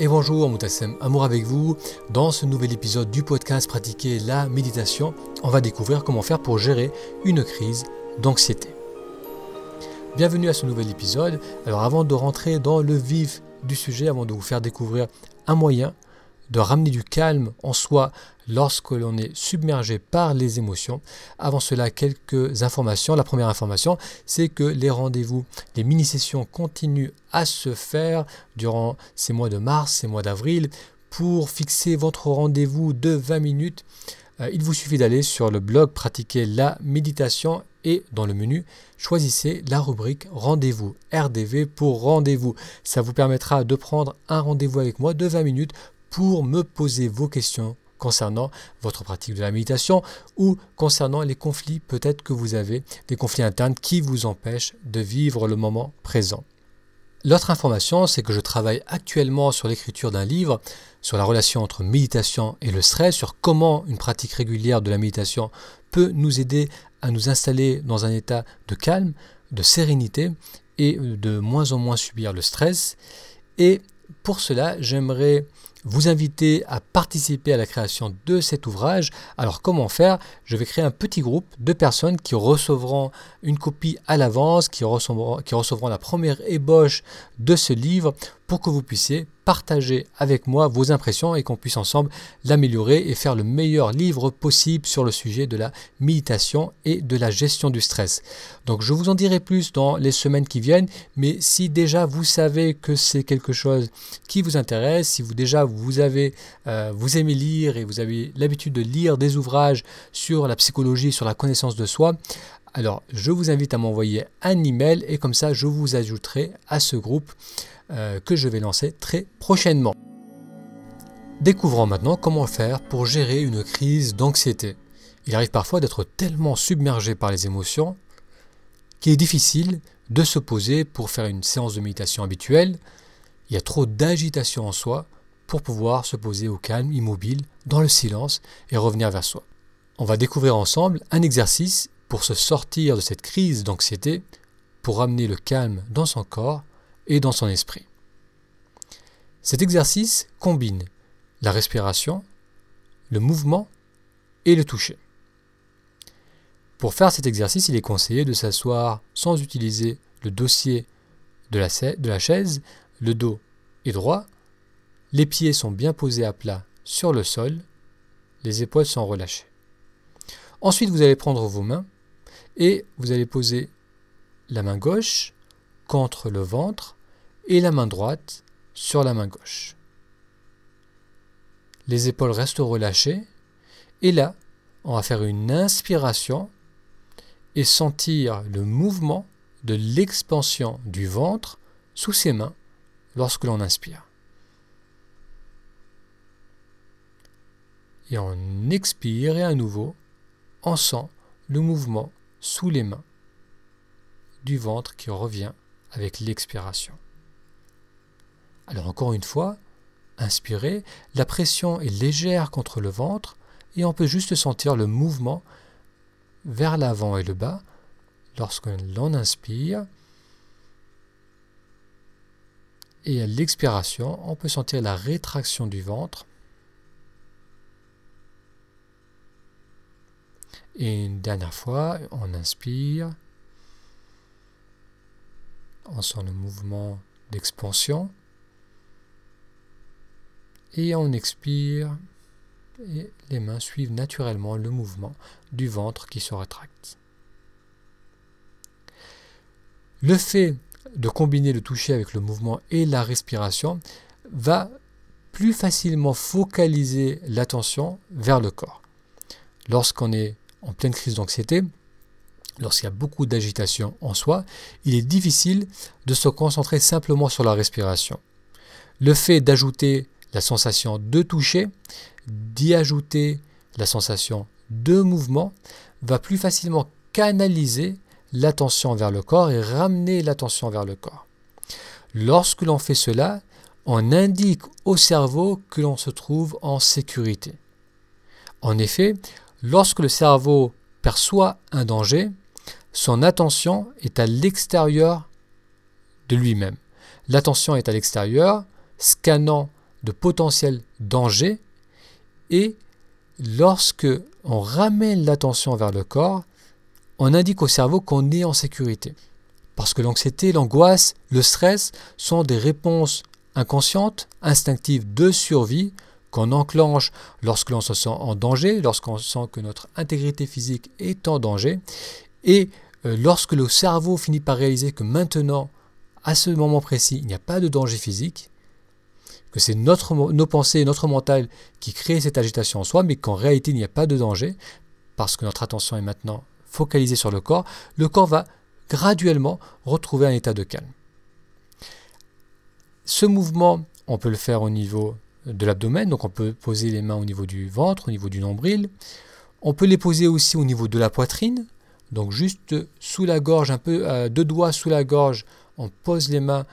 Et bonjour, Moutassem Amour avec vous. Dans ce nouvel épisode du podcast Pratiquer la méditation, on va découvrir comment faire pour gérer une crise d'anxiété. Bienvenue à ce nouvel épisode. Alors avant de rentrer dans le vif du sujet, avant de vous faire découvrir un moyen de ramener du calme en soi lorsque l'on est submergé par les émotions. Avant cela, quelques informations. La première information, c'est que les rendez-vous, les mini-sessions continuent à se faire durant ces mois de mars, ces mois d'avril. Pour fixer votre rendez-vous de 20 minutes, euh, il vous suffit d'aller sur le blog Pratiquer la méditation et dans le menu, choisissez la rubrique Rendez-vous, RDV pour rendez-vous. Ça vous permettra de prendre un rendez-vous avec moi de 20 minutes pour me poser vos questions concernant votre pratique de la méditation ou concernant les conflits peut-être que vous avez, des conflits internes qui vous empêchent de vivre le moment présent. L'autre information, c'est que je travaille actuellement sur l'écriture d'un livre sur la relation entre méditation et le stress, sur comment une pratique régulière de la méditation peut nous aider à nous installer dans un état de calme, de sérénité et de moins en moins subir le stress. Et pour cela, j'aimerais vous inviter à participer à la création de cet ouvrage. Alors comment faire? Je vais créer un petit groupe de personnes qui recevront une copie à l'avance, qui recevront, la première ébauche de ce livre pour que vous puissiez partager avec moi vos impressions et qu'on puisse ensemble l'améliorer et faire le meilleur livre possible sur le sujet de la méditation et de la gestion du stress. Donc je vous en dirai plus dans les semaines qui viennent, mais si déjà vous savez que c'est quelque chose qui vous intéresse, si vous déjà vous avez euh, vous aimez lire et vous avez l'habitude de lire des ouvrages sur la psychologie, sur la connaissance de soi, alors je vous invite à m'envoyer un email et comme ça je vous ajouterai à ce groupe euh, que je vais lancer très prochainement. Découvrons maintenant comment faire pour gérer une crise d'anxiété. Il arrive parfois d'être tellement submergé par les émotions qu'il est difficile de se poser pour faire une séance de méditation habituelle. Il y a trop d'agitation en soi pour pouvoir se poser au calme, immobile, dans le silence et revenir vers soi. On va découvrir ensemble un exercice pour se sortir de cette crise d'anxiété, pour ramener le calme dans son corps et dans son esprit. Cet exercice combine la respiration, le mouvement et le toucher. Pour faire cet exercice, il est conseillé de s'asseoir sans utiliser le dossier de la, de la chaise, le dos est droit, les pieds sont bien posés à plat sur le sol, les épaules sont relâchées. Ensuite, vous allez prendre vos mains et vous allez poser la main gauche contre le ventre et la main droite sur la main gauche. Les épaules restent relâchées. Et là, on va faire une inspiration et sentir le mouvement de l'expansion du ventre sous ses mains lorsque l'on inspire. Et on expire et à nouveau, on sent le mouvement sous les mains du ventre qui revient avec l'expiration. Alors encore une fois, inspirez, la pression est légère contre le ventre et on peut juste sentir le mouvement vers l'avant et le bas lorsque l'on inspire. Et à l'expiration, on peut sentir la rétraction du ventre. Et une dernière fois, on inspire. On sent le mouvement d'expansion et on expire et les mains suivent naturellement le mouvement du ventre qui se rétracte. Le fait de combiner le toucher avec le mouvement et la respiration va plus facilement focaliser l'attention vers le corps. Lorsqu'on est en pleine crise d'anxiété, lorsqu'il y a beaucoup d'agitation en soi, il est difficile de se concentrer simplement sur la respiration. Le fait d'ajouter la sensation de toucher, d'y ajouter la sensation de mouvement, va plus facilement canaliser l'attention vers le corps et ramener l'attention vers le corps. Lorsque l'on fait cela, on indique au cerveau que l'on se trouve en sécurité. En effet, lorsque le cerveau perçoit un danger, son attention est à l'extérieur de lui-même. L'attention est à l'extérieur, scannant de potentiel danger et lorsque on ramène l'attention vers le corps, on indique au cerveau qu'on est en sécurité. Parce que l'anxiété, l'angoisse, le stress sont des réponses inconscientes, instinctives de survie qu'on enclenche lorsque l'on se sent en danger, lorsqu'on sent que notre intégrité physique est en danger, et euh, lorsque le cerveau finit par réaliser que maintenant, à ce moment précis, il n'y a pas de danger physique, que c'est nos pensées, notre mental qui créent cette agitation en soi, mais qu'en réalité il n'y a pas de danger, parce que notre attention est maintenant focalisée sur le corps, le corps va graduellement retrouver un état de calme. Ce mouvement, on peut le faire au niveau de l'abdomen, donc on peut poser les mains au niveau du ventre, au niveau du nombril. On peut les poser aussi au niveau de la poitrine, donc juste sous la gorge, un peu euh, deux doigts sous la gorge, on pose les mains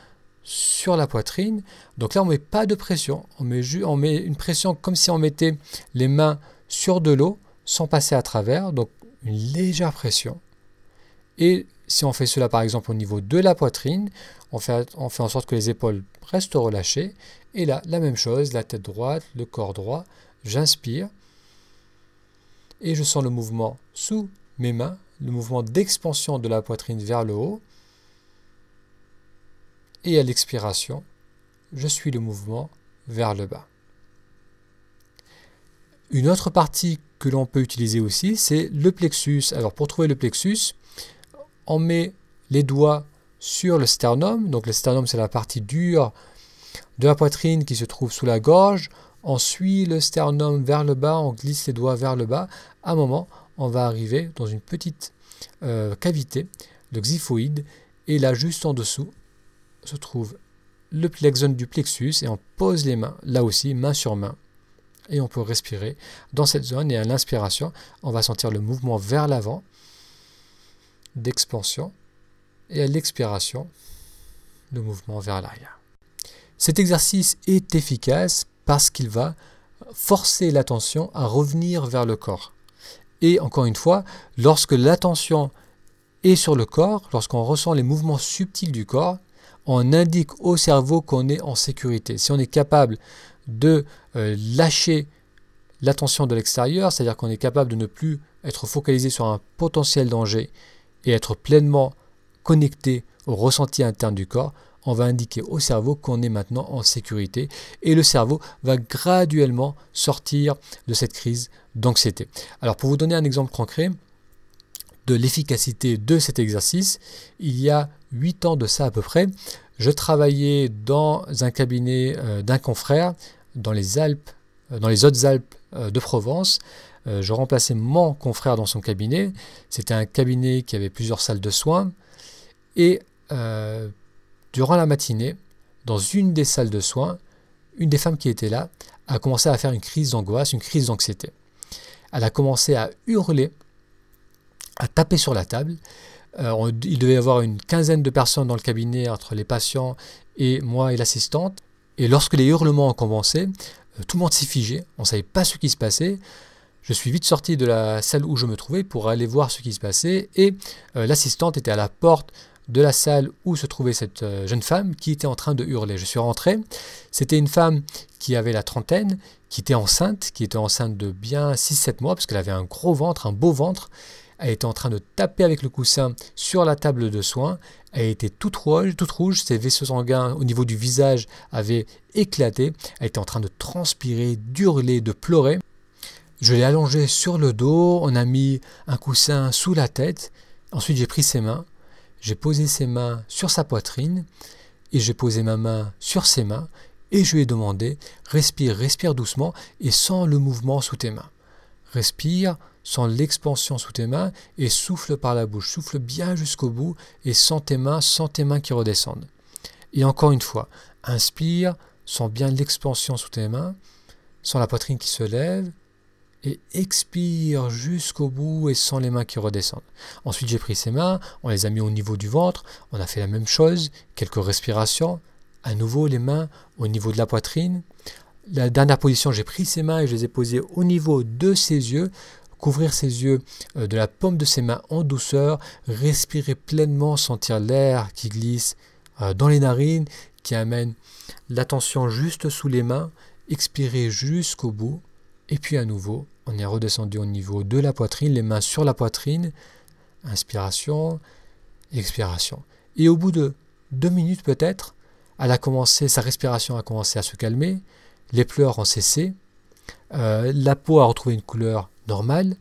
sur la poitrine. Donc là, on ne met pas de pression. On met, on met une pression comme si on mettait les mains sur de l'eau sans passer à travers. Donc une légère pression. Et si on fait cela par exemple au niveau de la poitrine, on fait, on fait en sorte que les épaules restent relâchées. Et là, la même chose, la tête droite, le corps droit. J'inspire. Et je sens le mouvement sous mes mains, le mouvement d'expansion de la poitrine vers le haut et à l'expiration, je suis le mouvement vers le bas. Une autre partie que l'on peut utiliser aussi, c'est le plexus. Alors pour trouver le plexus, on met les doigts sur le sternum. Donc le sternum, c'est la partie dure de la poitrine qui se trouve sous la gorge. On suit le sternum vers le bas, on glisse les doigts vers le bas. À un moment, on va arriver dans une petite euh, cavité, le xiphoïde, et là juste en dessous, se trouve le zone du plexus et on pose les mains, là aussi, main sur main. Et on peut respirer dans cette zone et à l'inspiration, on va sentir le mouvement vers l'avant d'expansion et à l'expiration, le mouvement vers l'arrière. Cet exercice est efficace parce qu'il va forcer l'attention à revenir vers le corps. Et encore une fois, lorsque l'attention est sur le corps, lorsqu'on ressent les mouvements subtils du corps, on indique au cerveau qu'on est en sécurité. Si on est capable de euh, lâcher l'attention de l'extérieur, c'est-à-dire qu'on est capable de ne plus être focalisé sur un potentiel danger et être pleinement connecté au ressenti interne du corps, on va indiquer au cerveau qu'on est maintenant en sécurité et le cerveau va graduellement sortir de cette crise d'anxiété. Alors pour vous donner un exemple concret, de l'efficacité de cet exercice, il y a 8 ans de ça à peu près, je travaillais dans un cabinet euh, d'un confrère dans les Alpes, euh, dans les Hautes-Alpes euh, de Provence. je remplaçais mon confrère dans son cabinet. C'était un cabinet qui avait plusieurs salles de soins. Et durant la matinée, dans une des salles de soins, une des femmes qui était là a commencé à faire une crise d'angoisse, une crise d'anxiété. Elle a commencé à hurler à taper sur la table. Euh, il devait y avoir une quinzaine de personnes dans le cabinet entre les patients et moi et l'assistante. Et lorsque les hurlements ont commencé, euh, tout le monde s'est figé, on ne savait pas ce qui se passait. Je suis vite sorti de la salle où je me trouvais pour aller voir ce qui se passait et euh, l'assistante était à la porte de la salle où se trouvait cette jeune femme qui était en train de hurler. Je suis rentré, c'était une femme qui avait la trentaine, qui était enceinte, qui était enceinte de bien 6-7 mois parce qu'elle avait un gros ventre, un beau ventre elle était en train de taper avec le coussin sur la table de soins. Elle était toute rouge, toute rouge, ses vaisseaux sanguins au niveau du visage avaient éclaté. Elle était en train de transpirer, d'hurler, de pleurer. Je l'ai allongée sur le dos, on a mis un coussin sous la tête. Ensuite, j'ai pris ses mains, j'ai posé ses mains sur sa poitrine et j'ai posé ma main sur ses mains et je lui ai demandé respire, respire doucement et sens le mouvement sous tes mains. Respire, sens l'expansion sous tes mains et souffle par la bouche. Souffle bien jusqu'au bout et sens tes mains, sens tes mains qui redescendent. Et encore une fois, inspire, sens bien l'expansion sous tes mains, sens la poitrine qui se lève et expire jusqu'au bout et sens les mains qui redescendent. Ensuite, j'ai pris ses mains, on les a mis au niveau du ventre, on a fait la même chose, quelques respirations, à nouveau les mains au niveau de la poitrine. La dernière position, j'ai pris ses mains et je les ai posées au niveau de ses yeux couvrir ses yeux euh, de la paume de ses mains en douceur, respirer pleinement, sentir l'air qui glisse euh, dans les narines, qui amène l'attention juste sous les mains, expirer jusqu'au bout, et puis à nouveau, on est redescendu au niveau de la poitrine, les mains sur la poitrine, inspiration, expiration. Et au bout de deux minutes peut-être, elle a commencé, sa respiration a commencé à se calmer, les pleurs ont cessé, euh, la peau a retrouvé une couleur normale,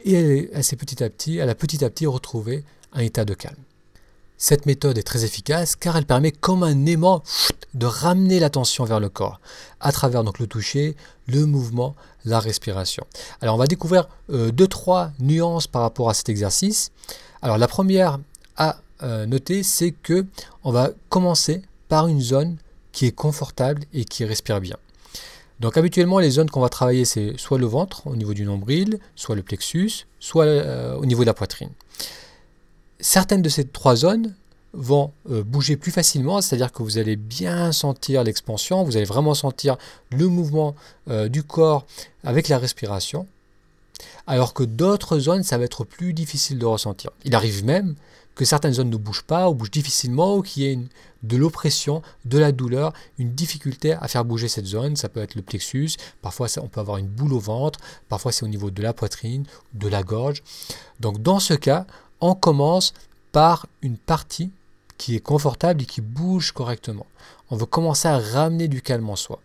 et elle, s'est petit à petit, elle a petit à petit retrouvé un état de calme. Cette méthode est très efficace car elle permet comme un aimant de ramener l'attention vers le corps à travers donc le toucher, le mouvement, la respiration. Alors on va découvrir euh, deux trois nuances par rapport à cet exercice. Alors la première à euh, noter c'est que on va commencer par une zone qui est confortable et qui respire bien. Donc habituellement les zones qu'on va travailler c'est soit le ventre au niveau du nombril, soit le plexus, soit euh, au niveau de la poitrine certaines de ces trois zones vont euh, bouger plus facilement, c'est-à-dire que vous allez bien sentir l'expansion, vous allez vraiment sentir le mouvement euh, du corps avec la respiration, alors que d'autres zones, ça va être plus difficile de ressentir. Il arrive même que certaines zones ne bougent pas ou bougent difficilement ou qu'il y ait de l'oppression, de la douleur, une difficulté à faire bouger cette zone. Ça peut être le plexus, parfois on peut avoir une boule au ventre, parfois c'est au niveau de la poitrine, de la gorge. Donc dans ce cas, on commence par une partie qui est confortable et qui bouge correctement. On veut commencer à ramener du calme en soi.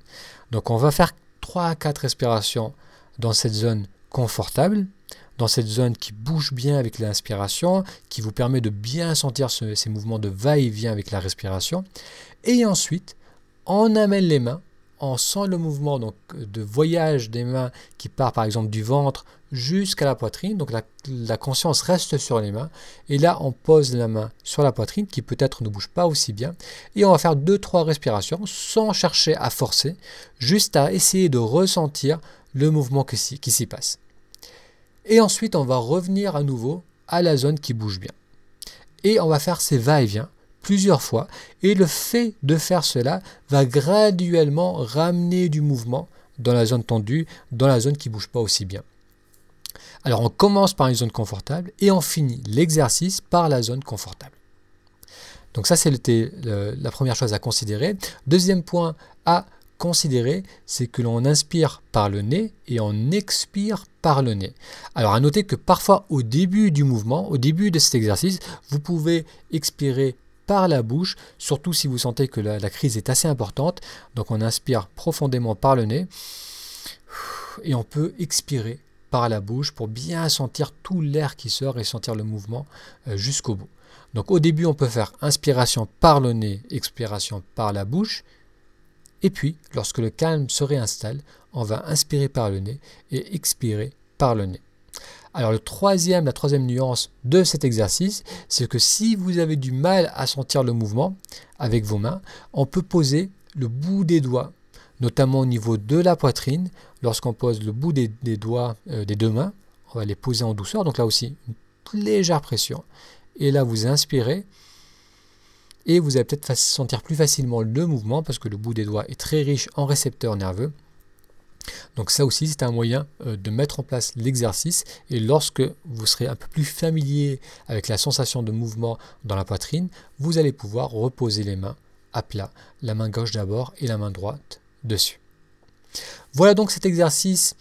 Donc on va faire 3 à 4 respirations dans cette zone confortable, dans cette zone qui bouge bien avec l'inspiration, qui vous permet de bien sentir ces mouvements de va-et-vient avec la respiration. Et ensuite, on amène les mains on sent le mouvement donc, de voyage des mains qui part par exemple du ventre jusqu'à la poitrine. Donc la, conscience reste sur les mains. Et là, on pose la main sur la poitrine qui peut-être ne bouge pas aussi bien. Et on va faire 2-3 respirations sans chercher à forcer, juste à essayer de ressentir le mouvement qui s'y passe. Et ensuite, on va revenir à nouveau à la zone qui bouge bien. Et on va faire ces va-et-vient plusieurs fois, et le fait de faire cela va graduellement ramener du mouvement dans la zone tendue, dans la zone qui ne bouge pas aussi bien. Alors on commence par une zone confortable et on finit l'exercice par la zone confortable. Donc ça c'est la première chose à considérer. Deuxième point à considérer, c'est que l'on inspire par le nez et on expire par le nez. Alors à noter que parfois au début du mouvement, au début de cet exercice, vous pouvez expirer par la bouche, surtout si vous sentez que la, crise est assez importante. Donc on inspire profondément par le nez et on peut expirer par la bouche pour bien sentir tout l'air qui sort et sentir le mouvement euh, jusqu'au bout. Donc au début, on peut faire inspiration par le nez, expiration par la bouche. Et puis, lorsque le calme se réinstalle, on va inspirer par le nez et expirer par le nez. Alors le troisième, la troisième nuance de cet exercice, c'est que si vous avez du mal à sentir le mouvement avec vos mains, on peut poser le bout des doigts, notamment au niveau de la poitrine. Lorsqu'on pose le bout des, doigts euh, des deux mains, on va les poser en douceur. Donc là aussi, une légère pression. Et là, vous inspirez. Et vous allez peut-être sentir plus facilement le mouvement parce que le bout des doigts est très riche en récepteurs nerveux. Donc ça aussi, c'est un moyen euh, de mettre en place l'exercice et lorsque vous serez un peu plus familier avec la sensation de mouvement dans la poitrine, vous allez pouvoir reposer les mains à plat, la main gauche d'abord et la main droite dessus. Voilà donc cet exercice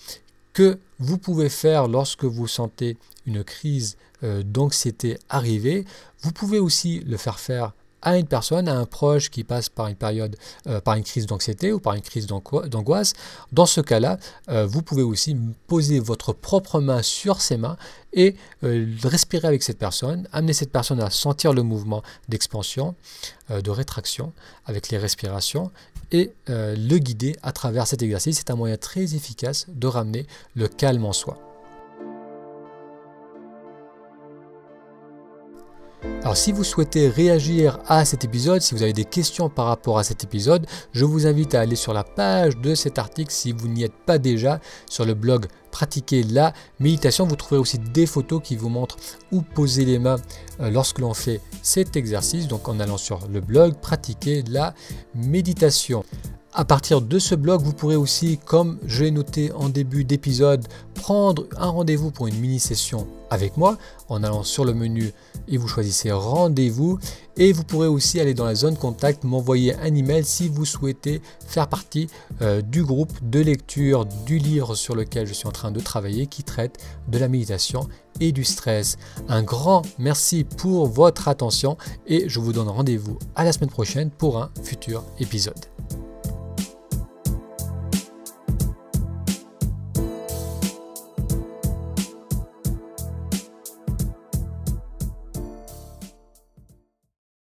que vous pouvez faire lorsque vous sentez une crise euh, d'anxiété arriver. Vous pouvez aussi le faire faire à une personne, à un proche qui passe par une période, euh, par une crise d'anxiété ou par une crise d'angoisse, dans ce cas-là, euh, vous pouvez aussi poser votre propre main sur ses mains et euh, respirer avec cette personne, amener cette personne à sentir le mouvement d'expansion, de rétraction avec les respirations et le guider à travers cet exercice. C'est un moyen très efficace de ramener le calme en soi. Alors si vous souhaitez réagir à cet épisode, si vous avez des questions par rapport à cet épisode, je vous invite à aller sur la page de cet article si vous n'y êtes pas déjà sur le blog Pratiquer la méditation. Vous trouverez aussi des photos qui vous montrent où poser les mains euh, lorsque l'on fait cet exercice. Donc en allant sur le blog Pratiquer la méditation. À partir de ce blog, vous pourrez aussi, comme je l'ai noté en début d'épisode, prendre un rendez-vous pour une mini-session avec moi en allant sur le menu et vous choisissez rendez-vous. Et vous pourrez aussi aller dans la zone contact, m'envoyer un email si vous souhaitez faire partie euh, du groupe de lecture du livre sur lequel je suis en train de travailler qui traite de la méditation et du stress. Un grand merci pour votre attention et je vous donne rendez-vous à la semaine prochaine pour un futur épisode.